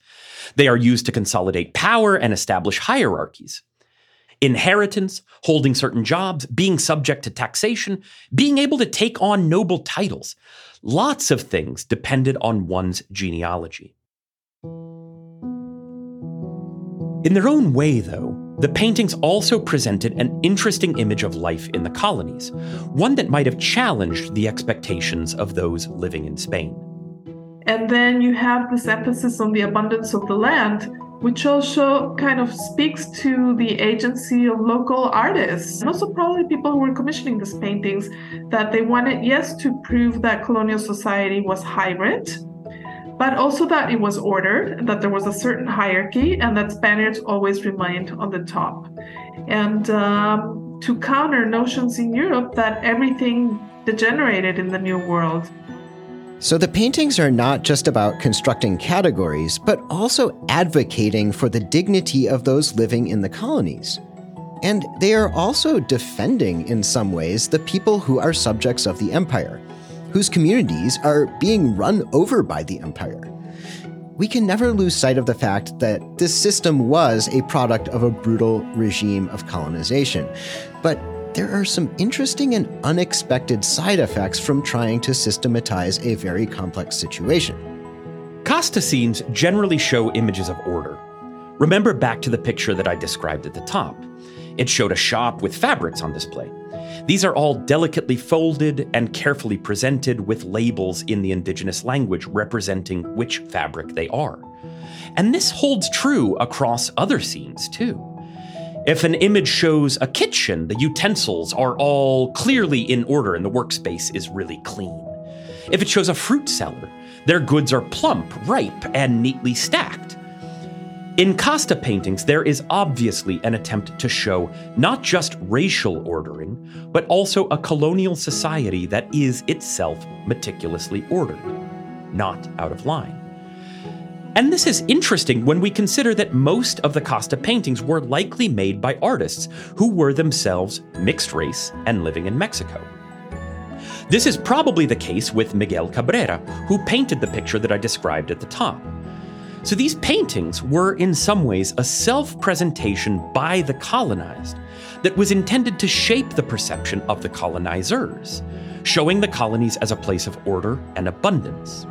They are used to consolidate power and establish hierarchies inheritance, holding certain jobs, being subject to taxation, being able to take on noble titles. Lots of things depended on one's genealogy. In their own way, though, the paintings also presented an interesting image of life in the colonies, one that might have challenged the expectations of those living in Spain. And then you have this emphasis on the abundance of the land, which also kind of speaks to the agency of local artists and also probably people who were commissioning these paintings that they wanted yes to prove that colonial society was hybrid but also that it was ordered that there was a certain hierarchy and that spaniards always remained on the top. And um, to counter notions in europe that everything degenerated in the new world. So the paintings are not just about constructing categories, but also advocating for the dignity of those living in the colonies. And they are also defending, in some ways, the people who are subjects of the empire, whose communities are being run over by the empire. We can never lose sight of the fact that this system was a product of a brutal regime of colonization. But there are some interesting and unexpected side effects from trying to systematize a very complex situation. Casta scenes generally show images of order. Remember back to the picture that I described at the top. It showed a shop with fabrics on display. These are all delicately folded and carefully presented with labels in the indigenous language representing which fabric they are. And this holds true across other scenes too. If an image shows a kitchen, the utensils are all clearly in order and the workspace is really clean. If it shows a fruit cellar, their goods are plump, ripe, and neatly stacked. In Casta paintings, there is obviously an attempt to show not just racial ordering, but also a colonial society that is itself meticulously ordered, not out of line. And this is interesting when we consider that most of the Casta paintings were likely made by artists who were themselves mixed race and living in Mexico. This is probably the case with Miguel Cabrera, who painted the picture that I described at the top. So these paintings were, in some ways, a self presentation by the colonized that was intended to shape the perception of the colonizers, showing the colonies as a place of order and abundance.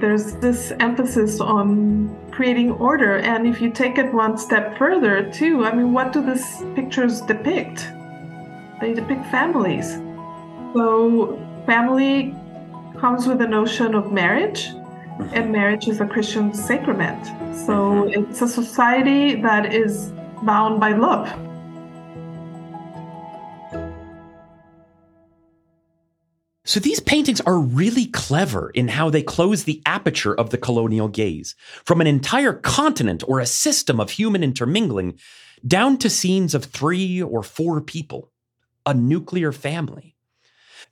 There's this emphasis on creating order and if you take it one step further too i mean what do these pictures depict? They depict families. So family comes with the notion of marriage and mm-hmm. marriage is a christian sacrament so mm-hmm. it's a society that is bound by love So these paintings are really clever in how they close the aperture of the colonial gaze from an entire continent or a system of human intermingling down to scenes of three or four people, a nuclear family.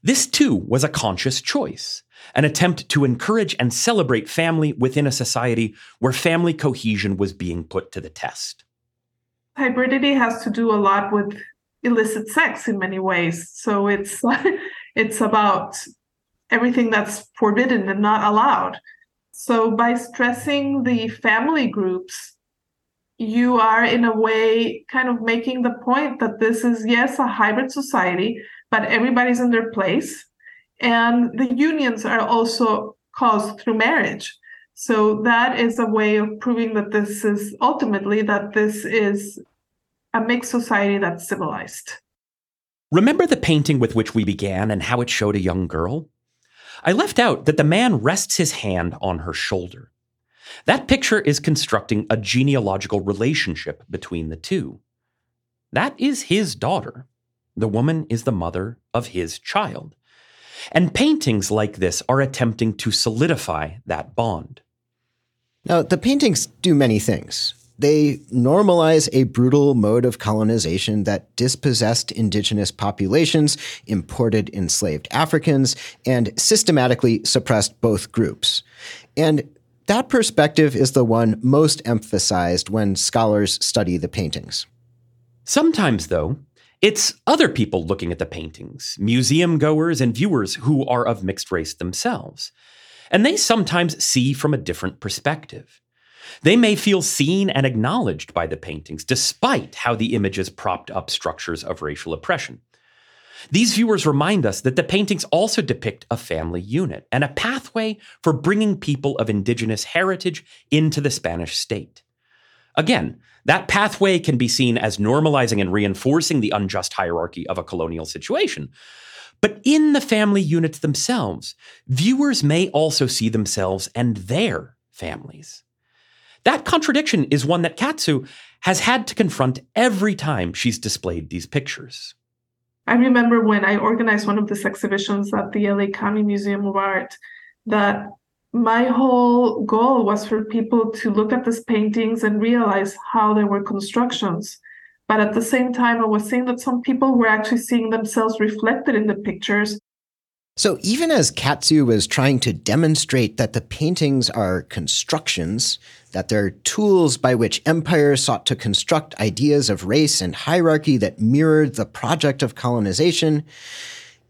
This too was a conscious choice, an attempt to encourage and celebrate family within a society where family cohesion was being put to the test. Hybridity has to do a lot with illicit sex in many ways. So it's it's about everything that's forbidden and not allowed. So by stressing the family groups, you are in a way kind of making the point that this is yes a hybrid society, but everybody's in their place, and the unions are also caused through marriage. So that is a way of proving that this is ultimately that this is a mixed society that's civilized. Remember the painting with which we began and how it showed a young girl? I left out that the man rests his hand on her shoulder. That picture is constructing a genealogical relationship between the two. That is his daughter. The woman is the mother of his child. And paintings like this are attempting to solidify that bond. Now, the paintings do many things. They normalize a brutal mode of colonization that dispossessed indigenous populations, imported enslaved Africans, and systematically suppressed both groups. And that perspective is the one most emphasized when scholars study the paintings. Sometimes, though, it's other people looking at the paintings, museum goers and viewers who are of mixed race themselves. And they sometimes see from a different perspective. They may feel seen and acknowledged by the paintings, despite how the images propped up structures of racial oppression. These viewers remind us that the paintings also depict a family unit and a pathway for bringing people of indigenous heritage into the Spanish state. Again, that pathway can be seen as normalizing and reinforcing the unjust hierarchy of a colonial situation. But in the family units themselves, viewers may also see themselves and their families. That contradiction is one that Katzew has had to confront every time she's displayed these pictures. I remember when I organized one of these exhibitions at the LA County Museum of Art that my whole goal was for people to look at these paintings and realize how they were constructions. But at the same time, I was seeing that some people were actually seeing themselves reflected in the pictures so, even as Katzew was trying to demonstrate that the paintings are constructions, that they're tools by which empires sought to construct ideas of race and hierarchy that mirrored the project of colonization,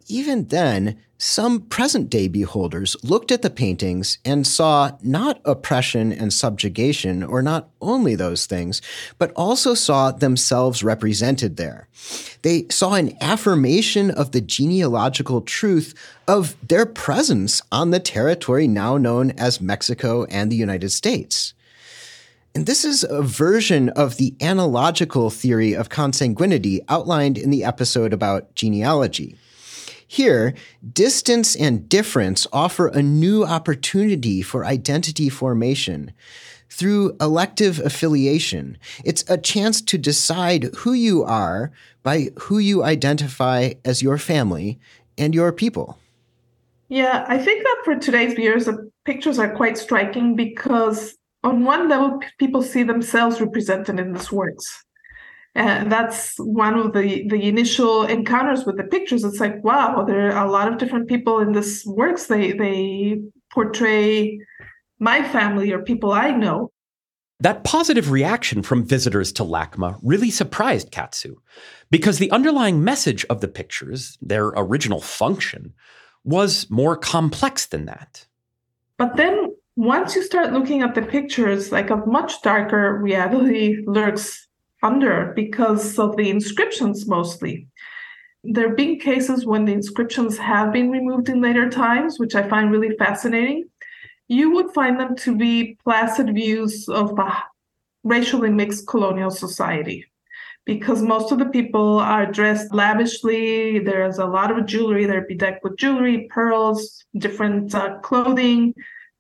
even then, some present day beholders looked at the paintings and saw not oppression and subjugation, or not only those things, but also saw themselves represented there. They saw an affirmation of the genealogical truth of their presence on the territory now known as Mexico and the United States. And this is a version of the analogical theory of consanguinity outlined in the episode about genealogy. Here, distance and difference offer a new opportunity for identity formation. Through elective affiliation, it's a chance to decide who you are by who you identify as your family and your people. Yeah, I think that for today's viewers, the pictures are quite striking because, on one level, people see themselves represented in these works and that's one of the the initial encounters with the pictures. It's like wow there are a lot of different people in this works. They they portray my family or people i know. That positive reaction from visitors to LACMA really surprised Katzew because the underlying message of the pictures, their original function, was more complex than that. But then once you start looking at the pictures, like a much darker reality lurks under because of the inscriptions mostly. There have been cases when the inscriptions have been removed in later times, which I find really fascinating. You would find them to be placid views of a racially mixed colonial society because most of the people are dressed lavishly. There's a lot of jewelry. They're bedecked with jewelry, pearls, different uh, clothing,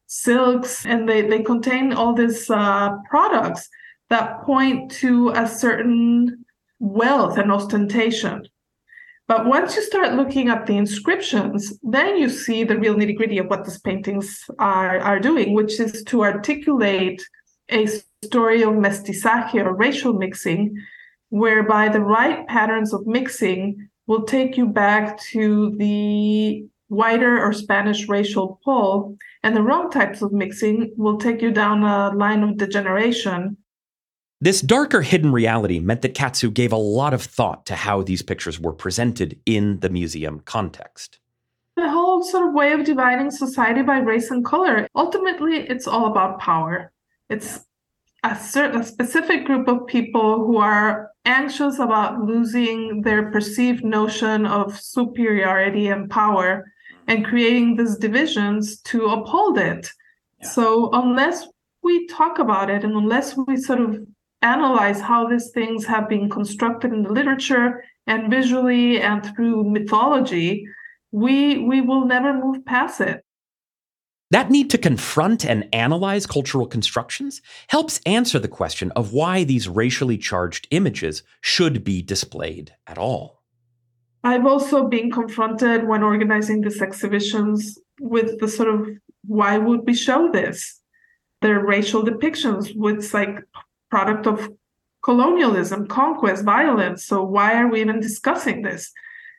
silks, and they, they contain all these uh, products that point to a certain wealth and ostentation. But once you start looking at the inscriptions, then you see the real nitty gritty of what these paintings are, are doing, which is to articulate a story of mestizaje or racial mixing, whereby the right patterns of mixing will take you back to the whiter or Spanish racial pole, and the wrong types of mixing will take you down a line of degeneration. This darker hidden reality meant that Katzew gave a lot of thought to how these pictures were presented in the museum context. The whole sort of way of dividing society by race and color, ultimately, it's all about power. It's a certain a specific group of people who are anxious about losing their perceived notion of superiority and power and creating these divisions to uphold it. Yeah. So unless we talk about it and unless we sort of analyze how these things have been constructed in the literature and visually and through mythology, we we will never move past it. That need to confront and analyze cultural constructions helps answer the question of why these racially charged images should be displayed at all. I've also been confronted when organizing these exhibitions with the sort of why would we show this? They're racial depictions with like product of colonialism, conquest, violence. So why are we even discussing this?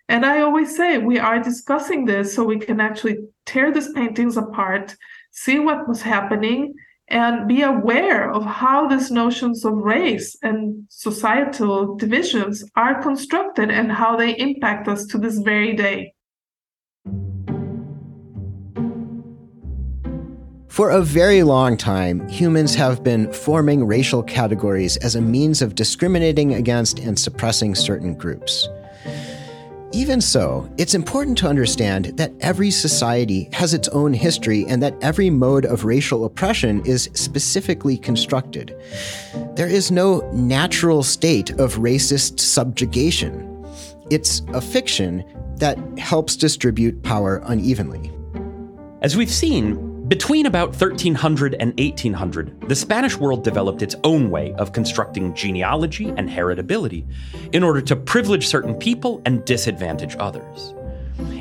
And I always say we are discussing this so we can actually tear these paintings apart, see what was happening, and be aware of how these notions of race and societal divisions are constructed and how they impact us to this very day. For a very long time, humans have been forming racial categories as a means of discriminating against and suppressing certain groups. Even so, it's important to understand that every society has its own history and that every mode of racial oppression is specifically constructed. There is no natural state of racist subjugation. It's a fiction that helps distribute power unevenly. As we've seen, between about 1300 and 1800, the Spanish world developed its own way of constructing genealogy and heritability in order to privilege certain people and disadvantage others.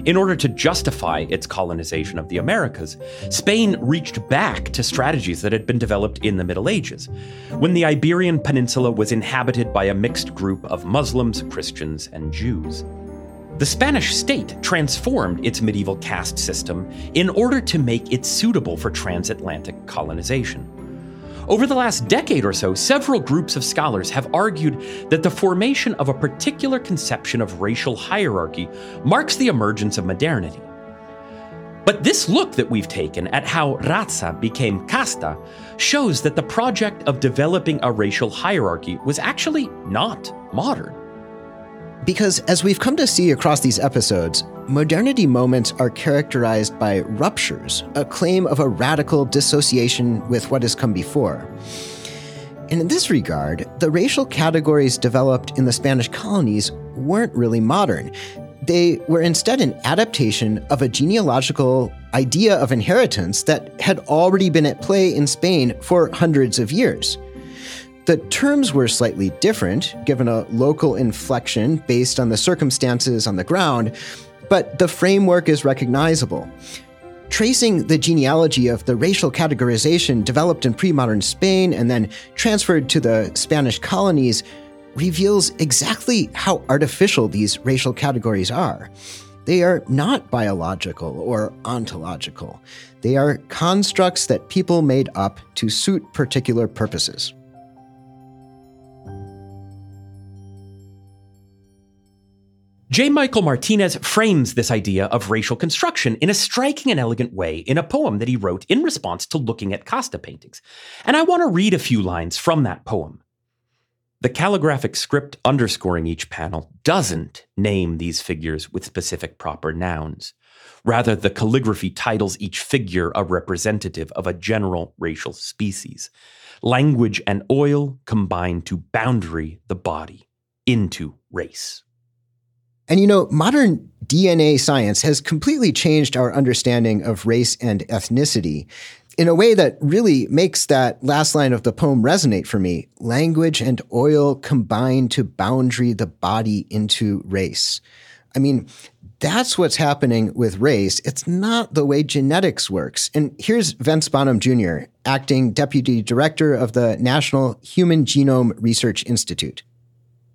In order to justify its colonization of the Americas, Spain reached back to strategies that had been developed in the Middle Ages, when the Iberian Peninsula was inhabited by a mixed group of Muslims, Christians, and Jews. The Spanish state transformed its medieval caste system in order to make it suitable for transatlantic colonization. Over the last decade or so, several groups of scholars have argued that the formation of a particular conception of racial hierarchy marks the emergence of modernity. But this look that we've taken at how raza became casta shows that the project of developing a racial hierarchy was actually not modern. Because as we've come to see across these episodes, modernity moments are characterized by ruptures, a claim of a radical dissociation with what has come before. And in this regard, the racial categories developed in the Spanish colonies weren't really modern. They were instead an adaptation of a genealogical idea of inheritance that had already been at play in Spain for hundreds of years. The terms were slightly different, given a local inflection based on the circumstances on the ground, but the framework is recognizable. Tracing the genealogy of the racial categorization developed in pre modern Spain and then transferred to the Spanish colonies reveals exactly how artificial these racial categories are. They are not biological or ontological. They are constructs that people made up to suit particular purposes. J. Michael Martinez frames this idea of racial construction in a striking and elegant way in a poem that he wrote in response to looking at casta paintings. And I want to read a few lines from that poem. The calligraphic script underscoring each panel doesn't name these figures with specific proper nouns. Rather, the calligraphy titles each figure a representative of a general racial species. Language and oil combine to boundary the body into race. And you know, modern DNA science has completely changed our understanding of race and ethnicity in a way that really makes that last line of the poem resonate for me. Language and oil combine to boundary the body into race. I mean, that's what's happening with race. It's not the way genetics works. And here's Vince Bonham Jr., acting deputy director of the National Human Genome Research Institute.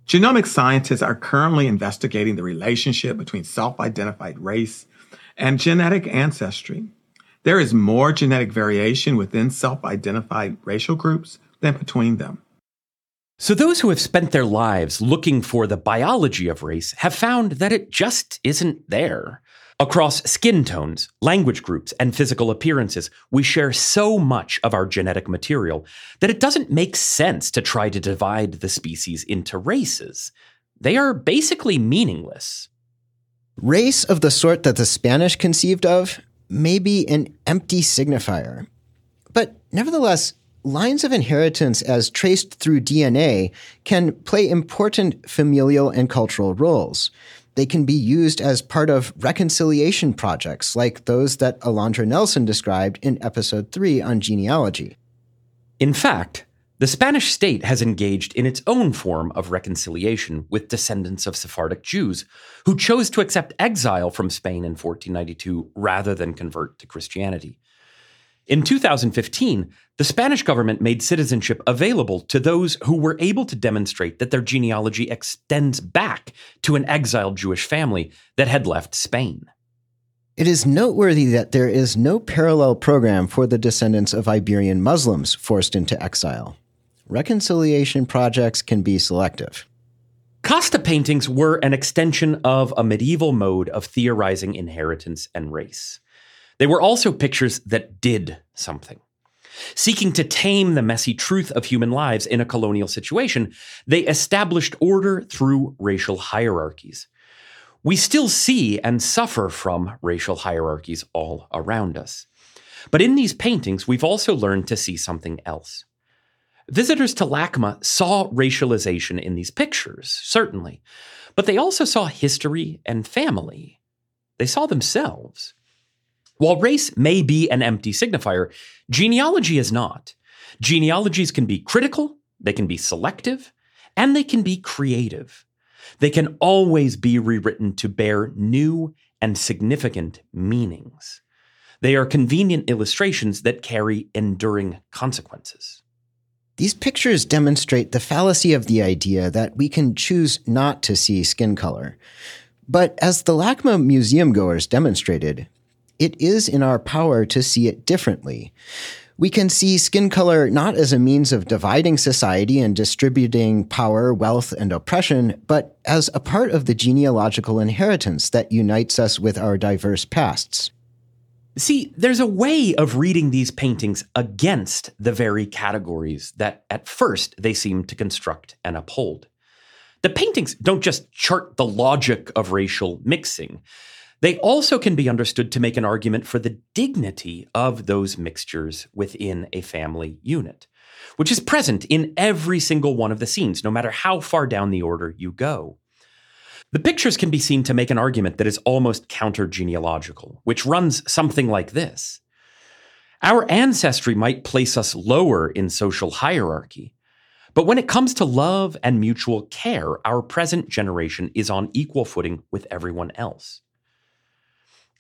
Genomic scientists are currently investigating the relationship between self identified race and genetic ancestry. There is more genetic variation within self identified racial groups than between them. So, those who have spent their lives looking for the biology of race have found that it just isn't there. Across skin tones, language groups, and physical appearances, we share so much of our genetic material that it doesn't make sense to try to divide the species into races. They are basically meaningless. Race of the sort that the Spanish conceived of may be an empty signifier. But nevertheless, lines of inheritance as traced through DNA can play important familial and cultural roles they can be used as part of reconciliation projects like those that Alondra Nelson described in episode 3 on genealogy. In fact, the Spanish state has engaged in its own form of reconciliation with descendants of Sephardic Jews who chose to accept exile from Spain in 1492 rather than convert to Christianity. In 2015, the Spanish government made citizenship available to those who were able to demonstrate that their genealogy extends back to an exiled Jewish family that had left Spain. It is noteworthy that there is no parallel program for the descendants of Iberian Muslims forced into exile. Reconciliation projects can be selective. Casta paintings were an extension of a medieval mode of theorizing inheritance and race. They were also pictures that did something. Seeking to tame the messy truth of human lives in a colonial situation, they established order through racial hierarchies. We still see and suffer from racial hierarchies all around us. But in these paintings, we've also learned to see something else. Visitors to LACMA saw racialization in these pictures, certainly, but they also saw history and family. They saw themselves. While race may be an empty signifier, genealogy is not. Genealogies can be critical, they can be selective, and they can be creative. They can always be rewritten to bear new and significant meanings. They are convenient illustrations that carry enduring consequences. These pictures demonstrate the fallacy of the idea that we can choose not to see skin color. But as the LACMA museum goers demonstrated, it is in our power to see it differently. We can see skin color not as a means of dividing society and distributing power, wealth, and oppression, but as a part of the genealogical inheritance that unites us with our diverse pasts. See, there's a way of reading these paintings against the very categories that at first they seem to construct and uphold. The paintings don't just chart the logic of racial mixing. They also can be understood to make an argument for the dignity of those mixtures within a family unit, which is present in every single one of the scenes, no matter how far down the order you go. The pictures can be seen to make an argument that is almost counter genealogical, which runs something like this Our ancestry might place us lower in social hierarchy, but when it comes to love and mutual care, our present generation is on equal footing with everyone else.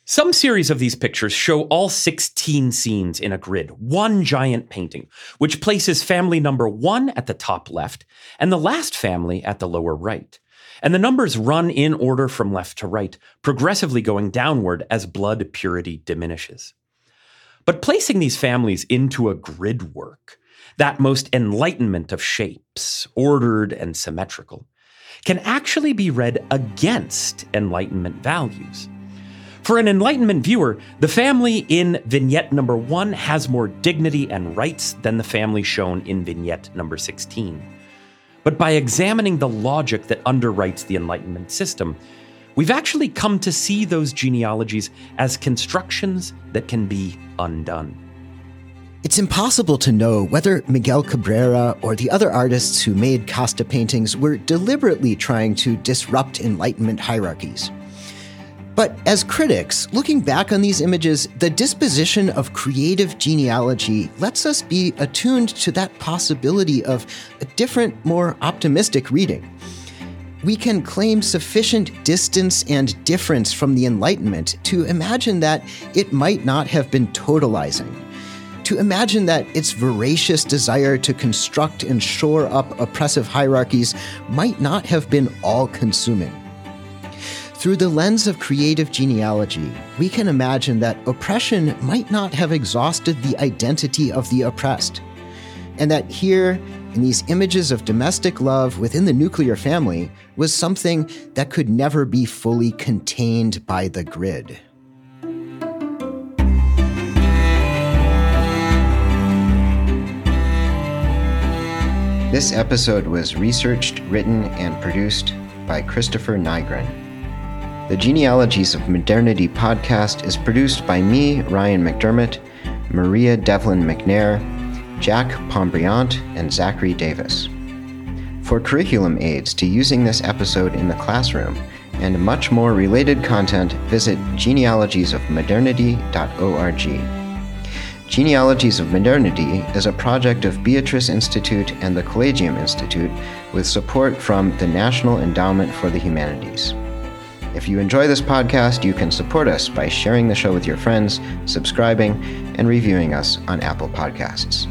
Some series of these pictures show all 16 scenes in a grid, one giant painting, which places family number one at the top left and the last family at the lower right. And the numbers run in order from left to right, progressively going downward as blood purity diminishes. But placing these families into a grid work, that most enlightenment of shapes, ordered and symmetrical, can actually be read against Enlightenment values. For an Enlightenment viewer, the family in vignette number one has more dignity and rights than the family shown in vignette number 16. But by examining the logic that underwrites the Enlightenment system, we've actually come to see those genealogies as constructions that can be undone. It's impossible to know whether Miguel Cabrera or the other artists who made Casta paintings were deliberately trying to disrupt Enlightenment hierarchies. But as critics, looking back on these images, the disposition of creative genealogy lets us be attuned to that possibility of a different, more optimistic reading. We can claim sufficient distance and difference from the Enlightenment to imagine that it might not have been totalizing to imagine that its voracious desire to construct and shore up oppressive hierarchies might not have been all consuming. Through the lens of creative genealogy, we can imagine that oppression might not have exhausted the identity of the oppressed, and that here, in these images of domestic love within the nuclear family, was something that could never be fully contained by the grid. This episode was researched, written, and produced by Christopher Nygren. The Genealogies of Modernity podcast is produced by me, Ryan McDermott, Maria Devlin McNair, Jack Pombriant, and Zachary Davis. For curriculum aids to using this episode in the classroom and much more related content, visit genealogiesofmodernity.org. Genealogies of Modernity is a project of Beatrice Institute and the Collegium Institute with support from the National Endowment for the Humanities. If you enjoy this podcast, you can support us by sharing the show with your friends, subscribing, and reviewing us on Apple Podcasts.